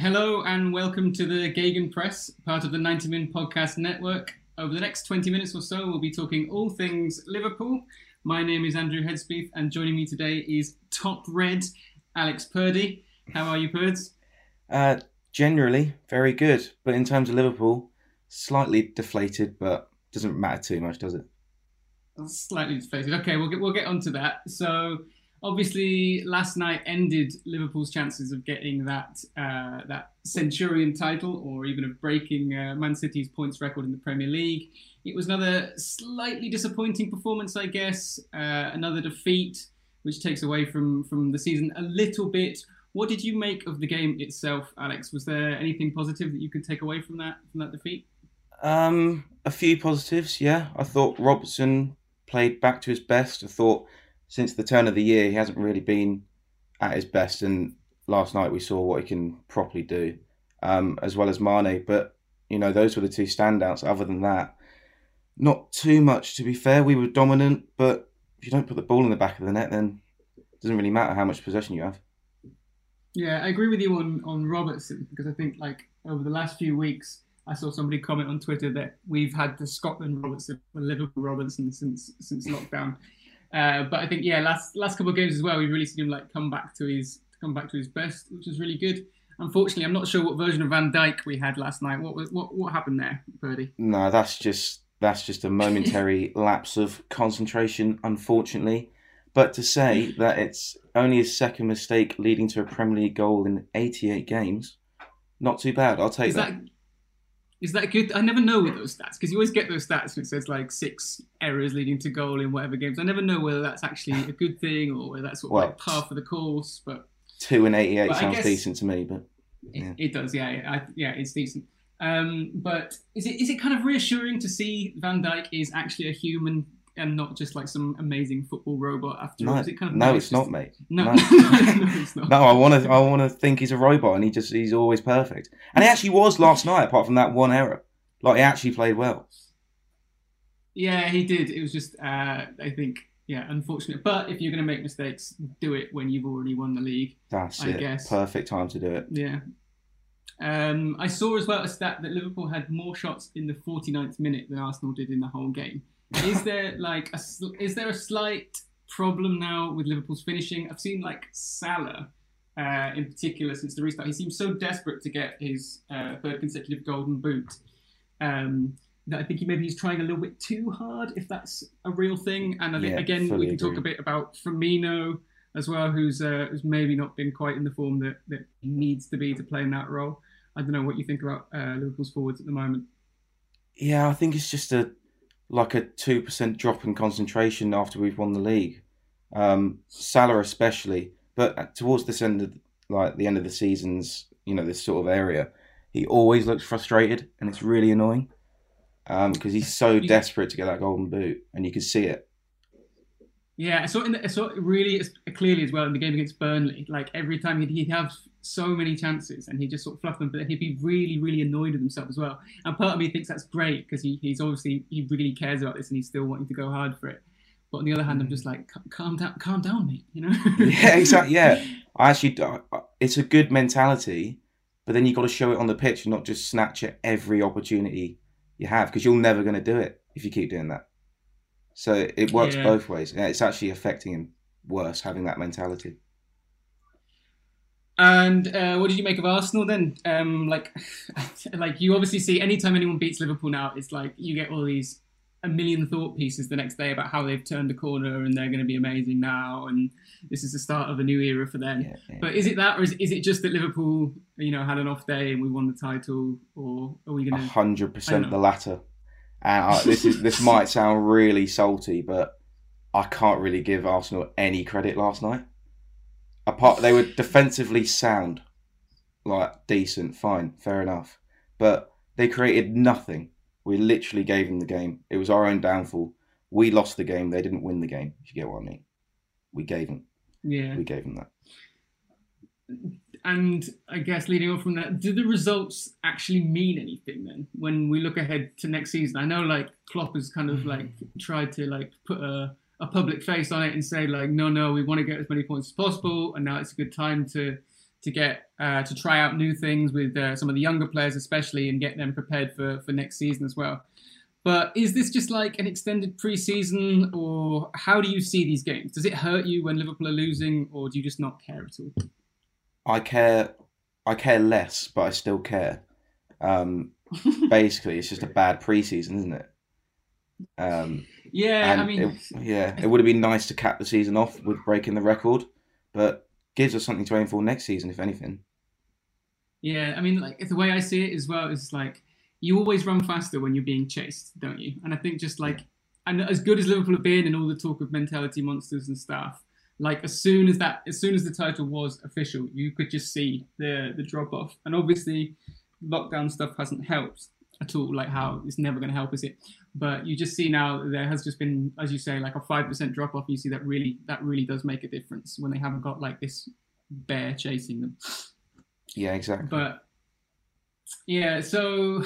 Hello and welcome to the Gegenpress, part of the 90 Min Podcast Network. Over the next 20 minutes or so, we'll be talking all things Liverpool. My name is Andrew Headspeeth, and joining me today is Top Red Alex Purdy. How are you, Purds? Uh, generally, very good. But in terms of Liverpool, slightly deflated, but doesn't matter too much, does it? Slightly deflated. Okay, we'll get, we'll get onto that. So, obviously last night ended Liverpool's chances of getting that uh, that Centurion title or even of breaking uh, Man City's points record in the Premier League. It was another slightly disappointing performance, I guess. Uh, another defeat, which takes away from from the season a little bit. What did you make of the game itself, Alex? Was there anything positive that you could take away from that from that defeat? Um, a few positives, yeah. I thought Robertson played back to his best. I thought since the turn of the year, he hasn't really been at his best. And last night we saw what he can properly do, um, as well as Mane. But you know, those were the two standouts. Other than that, not too much. To be fair, we were dominant, but if you don't put the ball in the back of the net, then it doesn't really matter how much possession you have. Yeah, I agree with you on on Robertson because I think like over the last few weeks. I saw somebody comment on Twitter that we've had the Scotland Robertson, the Liverpool Robertson since since lockdown, uh, but I think yeah, last last couple of games as well, we've really seen him like come back to his come back to his best, which is really good. Unfortunately, I'm not sure what version of Van Dijk we had last night. What what what happened there, Birdie? No, that's just that's just a momentary lapse of concentration, unfortunately. But to say that it's only his second mistake leading to a Premier League goal in 88 games, not too bad. I'll take that. that is that good? I never know with those stats because you always get those stats and it says like six errors leading to goal in whatever games. I never know whether that's actually a good thing or whether that's of Well, like par for the course. But Two and 88 But sounds decent to me, but it, Yeah. it does, yeah, I, yeah, it's decent. Um, but is it is it kind of reassuring to see Van Dijk is actually a human and not just like some amazing football robot? After all? no, Is it kind of no, it's not, just- mate. No, No. no, it's not. No, I want to. I want to think he's a robot, and he just he's always perfect. And he actually was last night, apart from that one error. Like he actually played well. Yeah, he did. It was just, uh, I think, yeah, unfortunate. But if you're going to make mistakes, do it when you've already won the league. That's I it. guess. Perfect time to do it. Yeah. Um, I saw as well a stat that Liverpool had more shots in the 49th minute than Arsenal did in the whole game. Is there like a is there a slight problem now with Liverpool's finishing? I've seen like Salah uh, in particular since the restart. He seems so desperate to get his uh, third consecutive golden boot um, that I think he maybe he's trying a little bit too hard, if that's a real thing. And I think Yeah, again we can talk a bit about Firmino as well, who's uh, who's maybe not been quite in the form that, that he needs to be to play in that role. I don't know what you think about uh, Liverpool's forwards at the moment. Yeah, I think it's just a like a two percent drop in concentration after we've won the league. Um, Salah especially, but towards this end of like the end of the seasons, you know, this sort of area, he always looks frustrated, and it's really annoying because he's so desperate to get that golden boot, and you can see it. Yeah, I saw in the, I saw it really clearly as well in the game against Burnley. Like every time he'd, he'd have so many chances and he'd just sort of fluff them, but he'd be really, really annoyed with himself as well. And part of me thinks that's great because he, he's obviously he really cares about this and he's still wanting to go hard for it. But on the other hand, I'm just mm. like, calm down, calm down, mate. You know? Yeah, exactly. Yeah, I actually, it's a good mentality, but then you've got to show it on the pitch and not just snatch at every opportunity you have because you're never going to do it if you keep doing that. So it works Yeah. both ways. Yeah, it's actually affecting him worse having that mentality. And uh, what did you make of Arsenal then? Um, like, like you obviously see anytime anyone beats Liverpool now, it's like you get all these a million thought pieces the next day about how they've turned a corner and they're going to be amazing now, and this is the start of a new era for them. Yeah, yeah. But is it that, or is, is it just that Liverpool, you know, had an off day and we won the title, or are we going to? Hundred percent the latter. And I, this is this might sound really salty, but I can't really give Arsenal any credit last night. Apart, they were defensively sound, like decent, fine, fair enough, but they created nothing. We literally gave them the game. It was our own downfall. We lost the game. They didn't win the game. If you get what I mean, we gave them. Yeah. We gave them that. And I guess leading on from that, do the results actually mean anything then when we look ahead to next season? I know like Klopp has kind of mm. like tried to like put a, a public face on it and say like, no, no, we want to get as many points as possible, and now it's a good time to to get uh, to try out new things with uh, some of the younger players, especially, and get them prepared for for next season as well. But is this just like an extended preseason, or how do you see these games? Does it hurt you when Liverpool are losing, or do you just not care at all? I care. I care less, but I still care. Um, basically, it's just a bad preseason, isn't it? Um, yeah, I mean, it, yeah, it would have been nice to cap the season off with breaking the record, but gives us something to aim for next season, if anything. Yeah, I mean, like the way I see it as well is like you always run faster when you're being chased, don't you? And I think just like, and as good as Liverpool have been and all the talk of mentality monsters and stuff, like as soon as that, as soon as the title was official, you could just see the the drop off. And obviously, lockdown stuff hasn't helped at all. Like how it's never going to help, is it? But you just see now there has just been, as you say, like a five percent drop off. You see that really that really does make a difference when they haven't got like this bear chasing them. Yeah, exactly. But yeah, so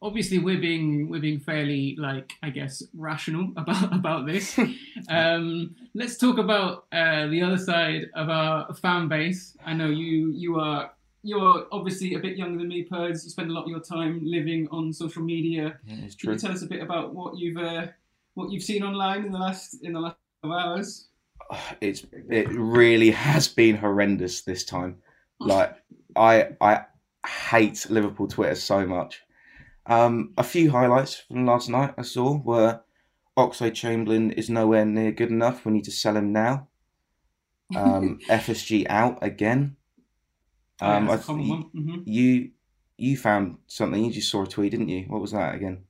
obviously we're being we're being fairly like I guess rational about about this. um, let's talk about uh, the other side of our fan base. I know you you are you're obviously a bit younger than me, Purds. You spend a lot of your time living on social media. Yeah, it's Can true. you tell us a bit about what you've uh, what you've seen online in the last in the last couple of hours? It's it really has been horrendous this time. Like I I hate Liverpool Twitter so much. Um, a few highlights from last night I saw were Oxlade Chamberlain is nowhere near good enough. We need to sell him now. Um, FSG out again. Um, yeah, I that's a common th- one. Mhm. you you found something. You just saw a tweet, didn't you? What was that again?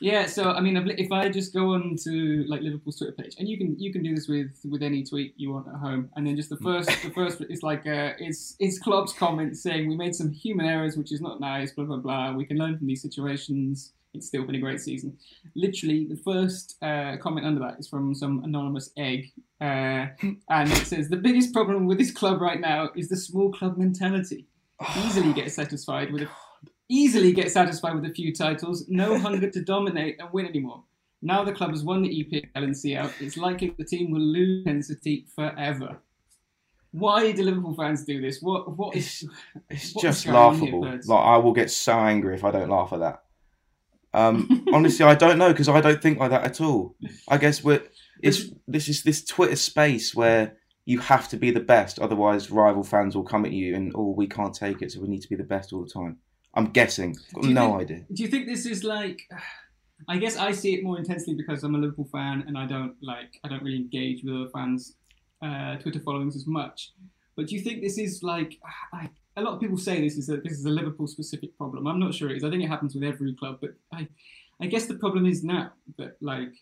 Yeah, so I mean, if I just go on to like Liverpool's Twitter page, and you can you can do this with with any tweet you want at home, and then just the first the first is like uh, it's it's Klopp's comment saying we made some human errors, which is not nice, blah blah blah. We can learn from these situations. It's still been a great season. Literally, the first uh, comment under that is from some anonymous egg, uh, and it says the biggest problem with this club right now is the small club mentality. Easily get satisfied with a easily get satisfied with a few titles, no hunger to dominate and win anymore. Now the club has won the EPL and CL, it's likely the team will lose intensity forever. Why do Liverpool fans do this? What what is It's What just is here, laughable. Like I will get so angry if I don't laugh at that. Um, honestly, I don't know because I don't think like that at all. I guess we're it's this is this Twitter space where you have to be the best, otherwise rival fans will come at you and oh we can't take it, so we need to be the best all the time. I'm guessing. Got no think- idea. do you think this is like I guess I see it more intensely because I'm a Liverpool fan and I don't like I don't really engage with other fans' uh, Twitter followings as much. But do you think this is like I, a lot of people say this is a, this is a Liverpool specific problem? I'm not sure it is. I think it happens with every club, but I I guess the problem is now that like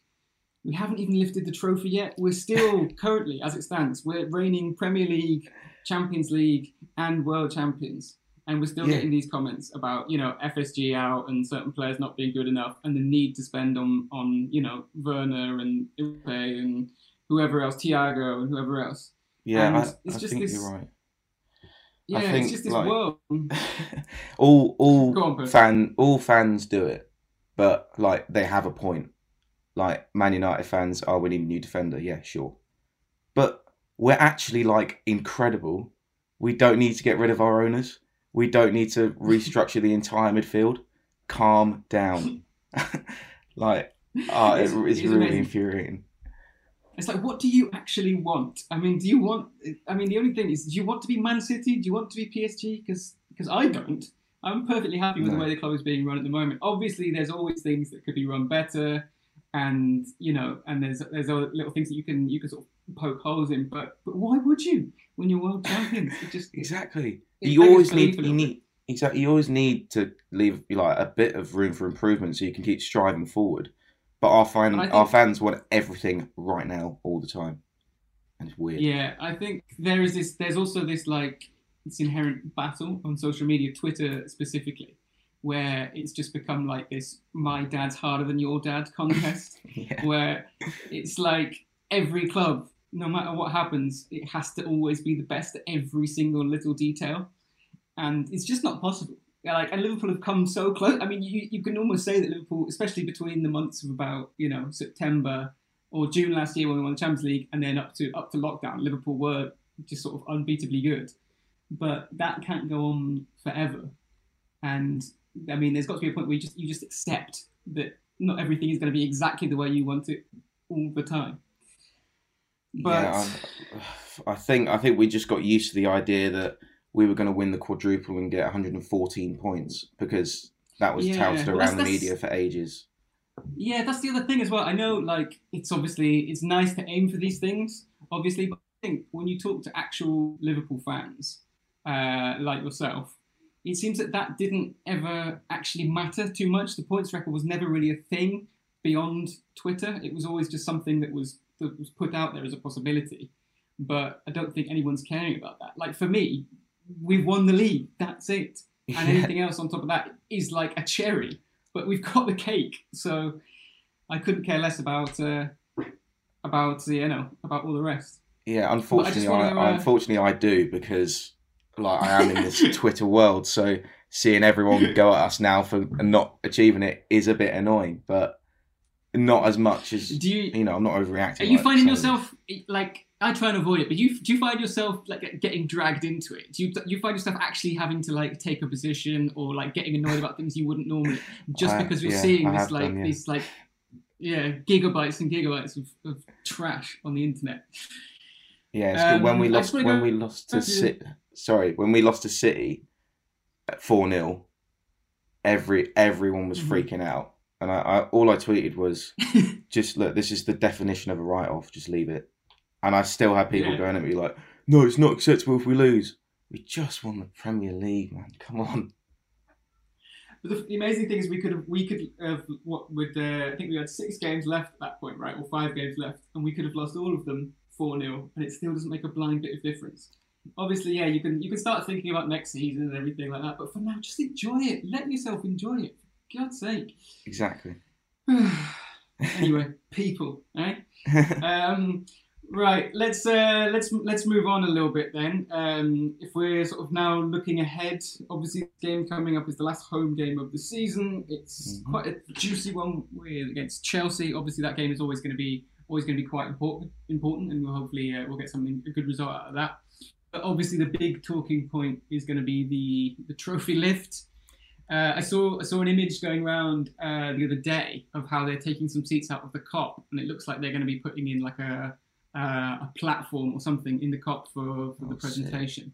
we haven't even lifted the trophy yet. We're still currently, as it stands, we're reigning Premier League, Champions League, and World Champions and we're still Yeah. getting these comments about you know FSG out and certain players not being good enough, and the need to spend on on you know Werner and Upe and whoever else, Thiago and whoever else. Yeah, And I, it's I just think this- you're right. Yeah, think, it's just this like- world. all all on, fan all fans do it, but like they have a point. Like Man United fans, oh, we need a new defender. Yeah, sure, but we're actually like incredible. We don't need to get rid of our owners. We don't need to restructure the entire midfield. Calm down. like, oh, it, It's- it's it's really amazing. infuriating. It's like, what do you actually want? I mean, do you want? I mean, the only thing is, do you want to be Man City? Do you want to be PSG? Because because I don't. I'm perfectly happy with No. the way the club is being run at the moment. Obviously, there's always things that could be run better, and you know, and there's there's little things that you can you can sort of poke holes in. But but why would you when you're world champions? It just Exactly. It you always need you need exactly you always need to leave like a bit of room for improvement so you can keep striving forward. But our fan think- our fans want everything right now all the time, and it's weird. Yeah, I think there is this. There's also this like this inherent battle on social media, Twitter specifically, where it's just become like this "my dad's harder than your dad" contest, Yeah. where it's like every club, no matter what happens, it has to always be the best at every single little detail, and it's just not possible. Like and Liverpool have come so close. I mean, you, you can almost say that Liverpool, especially between the months of about you know September or June last year when we won the Champions League, and then up to up to lockdown, Liverpool were just sort of unbeatably good. but that can't go on forever. And I mean, there's got to be a point where you just you just accept that not everything is going to be exactly the way you want it all the time. But yeah, I, I think I think we just got used to the idea that we were going to win the quadruple and get 114 points because that was Yeah, touted well, around that's- the media for ages. Yeah, that's the other thing as well. I know, like, it's obviously it's nice to aim for these things, obviously, but I think when you talk to actual Liverpool fans, uh, like yourself, it seems that that didn't ever actually matter too much. The points record was never really a thing beyond Twitter. It was always just something that was that was put out there as a possibility. But I don't think anyone's caring about that. Like for me, we've won the league. That's it and Yeah. anything else on top of that is like a cherry. But we've got the cake, so I couldn't care less about uh, about you know about all the rest. Yeah, unfortunately, I, wanna, uh, unfortunately I do because like I am in this Twitter world, so seeing everyone go at us now for not achieving it is a bit annoying, but not as much as Do you you know. I'm not overreacting. are you like finding of yourself like I try and avoid it, but you do you find yourself like getting dragged into it? Do you you find yourself actually having to like take a position or like getting annoyed about things you wouldn't normally just I- because you're yeah, seeing I this like done, yeah. these like yeah gigabytes and gigabytes of, of trash on the internet. Yeah, it's good. when Um, we lost when go- we lost to Yeah. Sorry, when we lost to City at four 0 every everyone was Mhm. freaking out, and I, I all I tweeted was just look. This is the definition of a write off. Just leave it. And I still had people Yeah. going at me like, "No, it's not acceptable if we lose." We just won the Premier League, man. Come on. But the, the amazing thing is we could have we could have what with I think we had six games left at that point, right, or five games left, and we could have lost all of them four 0 and it still doesn't make a blind bit of difference. Obviously, yeah, you can you can start thinking about next season and everything like that, but for now, just enjoy it. Let yourself enjoy it. For God's sake. Exactly. anyway, people, right? um, right. Let's uh, let's let's move on a little bit then. Um, if we're sort of now looking ahead, obviously the game coming up is the last home game of the season. It's Mhm. quite a juicy one with against Chelsea. Obviously, that game is always going to be always going to be quite important, important, and we'll hopefully uh, we'll get something a good result out of that. Obviously, the big talking point is going to be the the trophy lift. Uh, I saw I saw an image going around uh, the other day of how they're taking some seats out of the Kop, and it looks like they're going to be putting in like a uh, a platform or something in the Kop for, for the Oh, sick. presentation.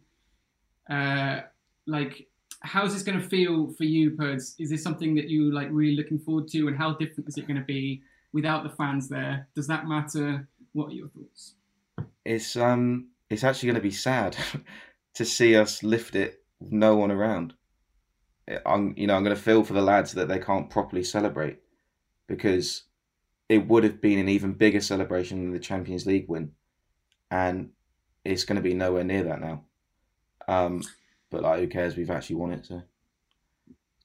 Uh, like, how's this going to feel for you, Perds? Is this something that you like really looking forward to, and how different is it going to be without the fans there? Does that matter? What are your thoughts? it's um, it's actually going to be sad to see us lift it with no one around. I'm, you know, I'm going to feel for the lads that they can't properly celebrate because it would have been an even bigger celebration than the Champions League win, and it's going to be nowhere near that now. Um, but like, who cares? We've actually won it, so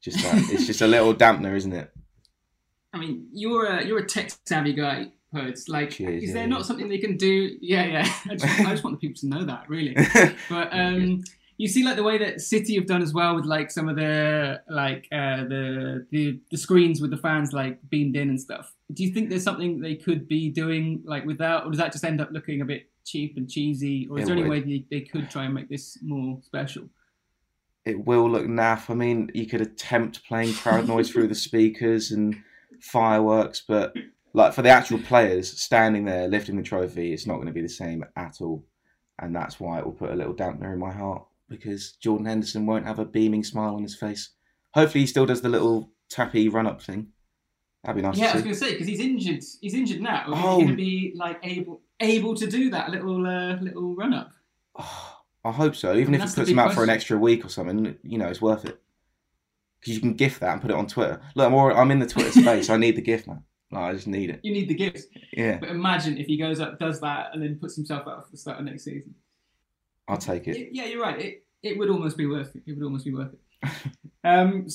just that. it's just a little dampener, isn't it? I mean, you're a you're a tech savvy guy, Perds. Like, is there yeah. not something they can do? Yeah, yeah. I just, I just want the people to know that, really. But um, you see, like the way that City have done as well with like some of the like uh, the, the the screens with the fans like beamed in and stuff. Do you think there's something they could be doing like with that, or does that just end up looking a bit cheap and cheesy? Or is It there any way they, they could try and make this more special? it will look naff. I mean, you could attempt playing crowd noise through the speakers and fireworks, but like for the actual players standing there lifting the trophy, it's not going to be the same at all. And that's why it will put a little dampener in my heart because Jordan Henderson won't have a beaming smile on his face. Hopefully, he still does the little tappy run up thing. That'd be nice Yeah, I was going to say because he's injured. He's injured now. Is he Oh. going to be like able able to do that little uh, little run up? I hope so. Even And if it puts him out for an extra week or something, you know, it's worth it. Because you can gift that and put it on Twitter. Look, I'm, already, I'm in the Twitter space. I need the gift, man. Like, I just need it. You need the gifts. Yeah, But imagine if he goes up, does that, and then puts himself out for the start of next season. I'll take it. It- yeah, you're right. It it would almost be worth it. It would almost be worth it. um,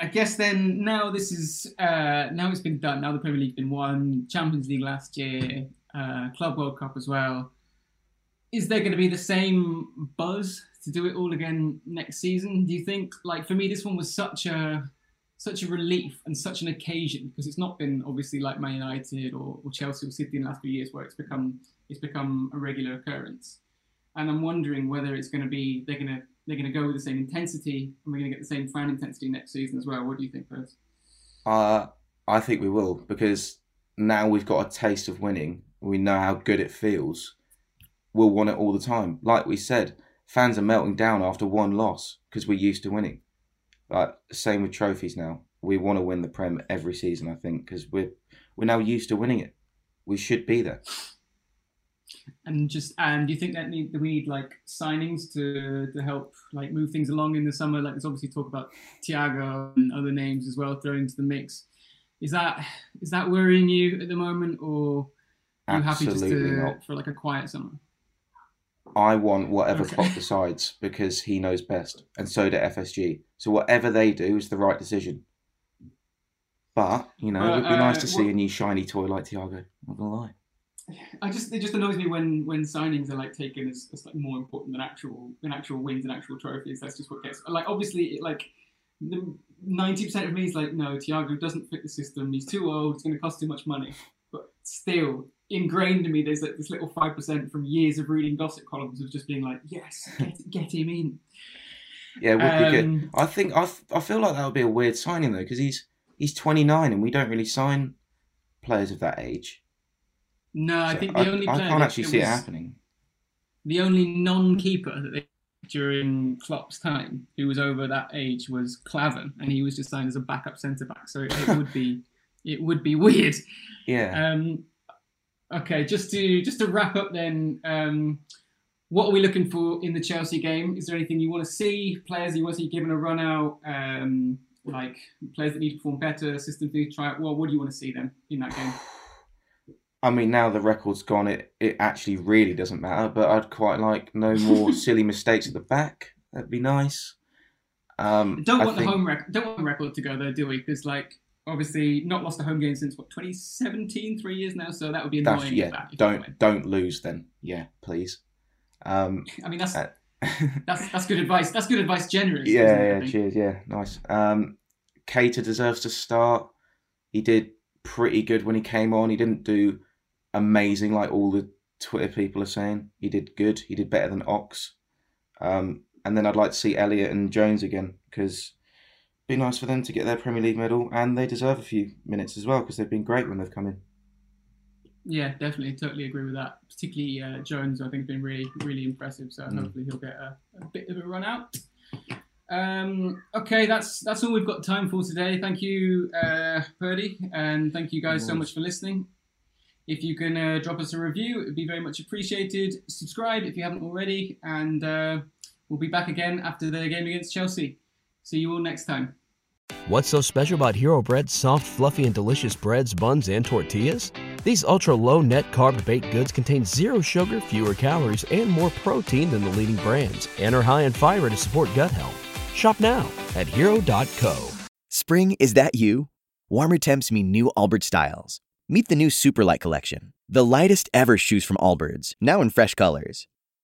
I guess then now this is uh, now it's been done. Now the Premier League's been won. Champions League last year, uh, Club World Cup as well. Is there going to be the same buzz to do it all again next season? Do you think? Like for me, this one was such a such a relief and such an occasion because it's not been obviously like Man United or, or Chelsea or City in the last few years where it's become it's become a regular occurrence. and I'm wondering whether it's going to be they're going to they're going to go with the same intensity, and we're going to get the same fan intensity next season as well. What do you think, first? Uh, I think we will because now we've got a taste of winning. We know how good it feels. We'll want it all the time. Like we said, fans are melting down after one loss because we're used to winning. Like same with trophies now. We want to win the Prem every season. I think because we're we're now used to winning it. We should be there. And just and do you think that need that we need like signings to to help like move things along in the summer? Like there's obviously talk about Thiago and other names as well thrown into the mix. Is that is that worrying you at the moment, or are you happy just Absolutely to not. for like a quiet summer? I want whatever Okay. Klopp decides because he knows best, and so do FSG. So whatever they do is the right decision. But you know, Uh, it'd be nice uh, to see a new shiny toy like Thiago. Not gonna lie. I just it just annoys me when when signings are like taken as, as like more important than actual than actual wins and actual trophies. That's just what gets like obviously it, like the ninety percent of me is like no, Thiago doesn't fit the system. He's too old. It's going to cost too much money. But still ingrained in me, there's like this little five percent from years of reading gossip columns of just being like yes, get, get him in. Yeah, it would be good. Um, I think I, I feel like that would be a weird signing though because he's he's 29 and we don't really sign players of that age. No, I think the I, only I can't actually see it happening. The only non-keeper that they during Klopp's time who was over that age was Klavan, and he was just signed as a backup centre back. So it, it would be it would be weird. Yeah. Um, okay, just to just to wrap up then. Um, what are we looking for in the Chelsea game? Is there anything you want to see? Players you want to see given a run out? Um, like players that need to perform better, systems need to try out. Well, what do you want to see then in that game? I mean, now the record's gone, it, it actually really doesn't matter, but I'd quite like no more silly mistakes at the back. That'd be nice. Um, Don't want think- the home record. Don't want the record to go there, do we? Because like obviously not lost a home game since what 2017, three years now. So that would be annoying. That's, yeah, that, don't don't lose then. Yeah, please. Um, I mean that's uh, that's that's good advice. That's good advice generally. yeah, yeah, cheers. Yeah, nice. Um, Keita deserves to start. He did pretty good when he came on. He didn't do amazing like all the Twitter people are saying. He did good. He did better than Ox. Um, and then I'd like to see Elliott and Jones again because be nice for them to get their Premier League medal, and they deserve a few minutes as well because they've been great when they've come in. Yeah, definitely, totally agree with that. Particularly uh, Jones, I think, has been really, really impressive. So Mm. hopefully he'll get a, a bit of a run out. Um, okay, that's that's all we've got time for today. Thank you, uh, Purdy, and thank you guys so much for listening. If you can uh, drop us a review, it would be very much appreciated. Subscribe if you haven't already, and uh, we'll be back again after the game against Chelsea. See you all next time. What's so special about Hero Bread's soft, fluffy, and delicious breads, buns, and tortillas? These ultra low net carb baked goods contain zero sugar, fewer calories, and more protein than the leading brands, and are high in fiber to support gut health. Shop now at hero.co. Spring, is that you? Warmer temps mean new Allbirds styles. Meet the new Superlight collection, the lightest ever shoes from Allbirds, now in fresh colors.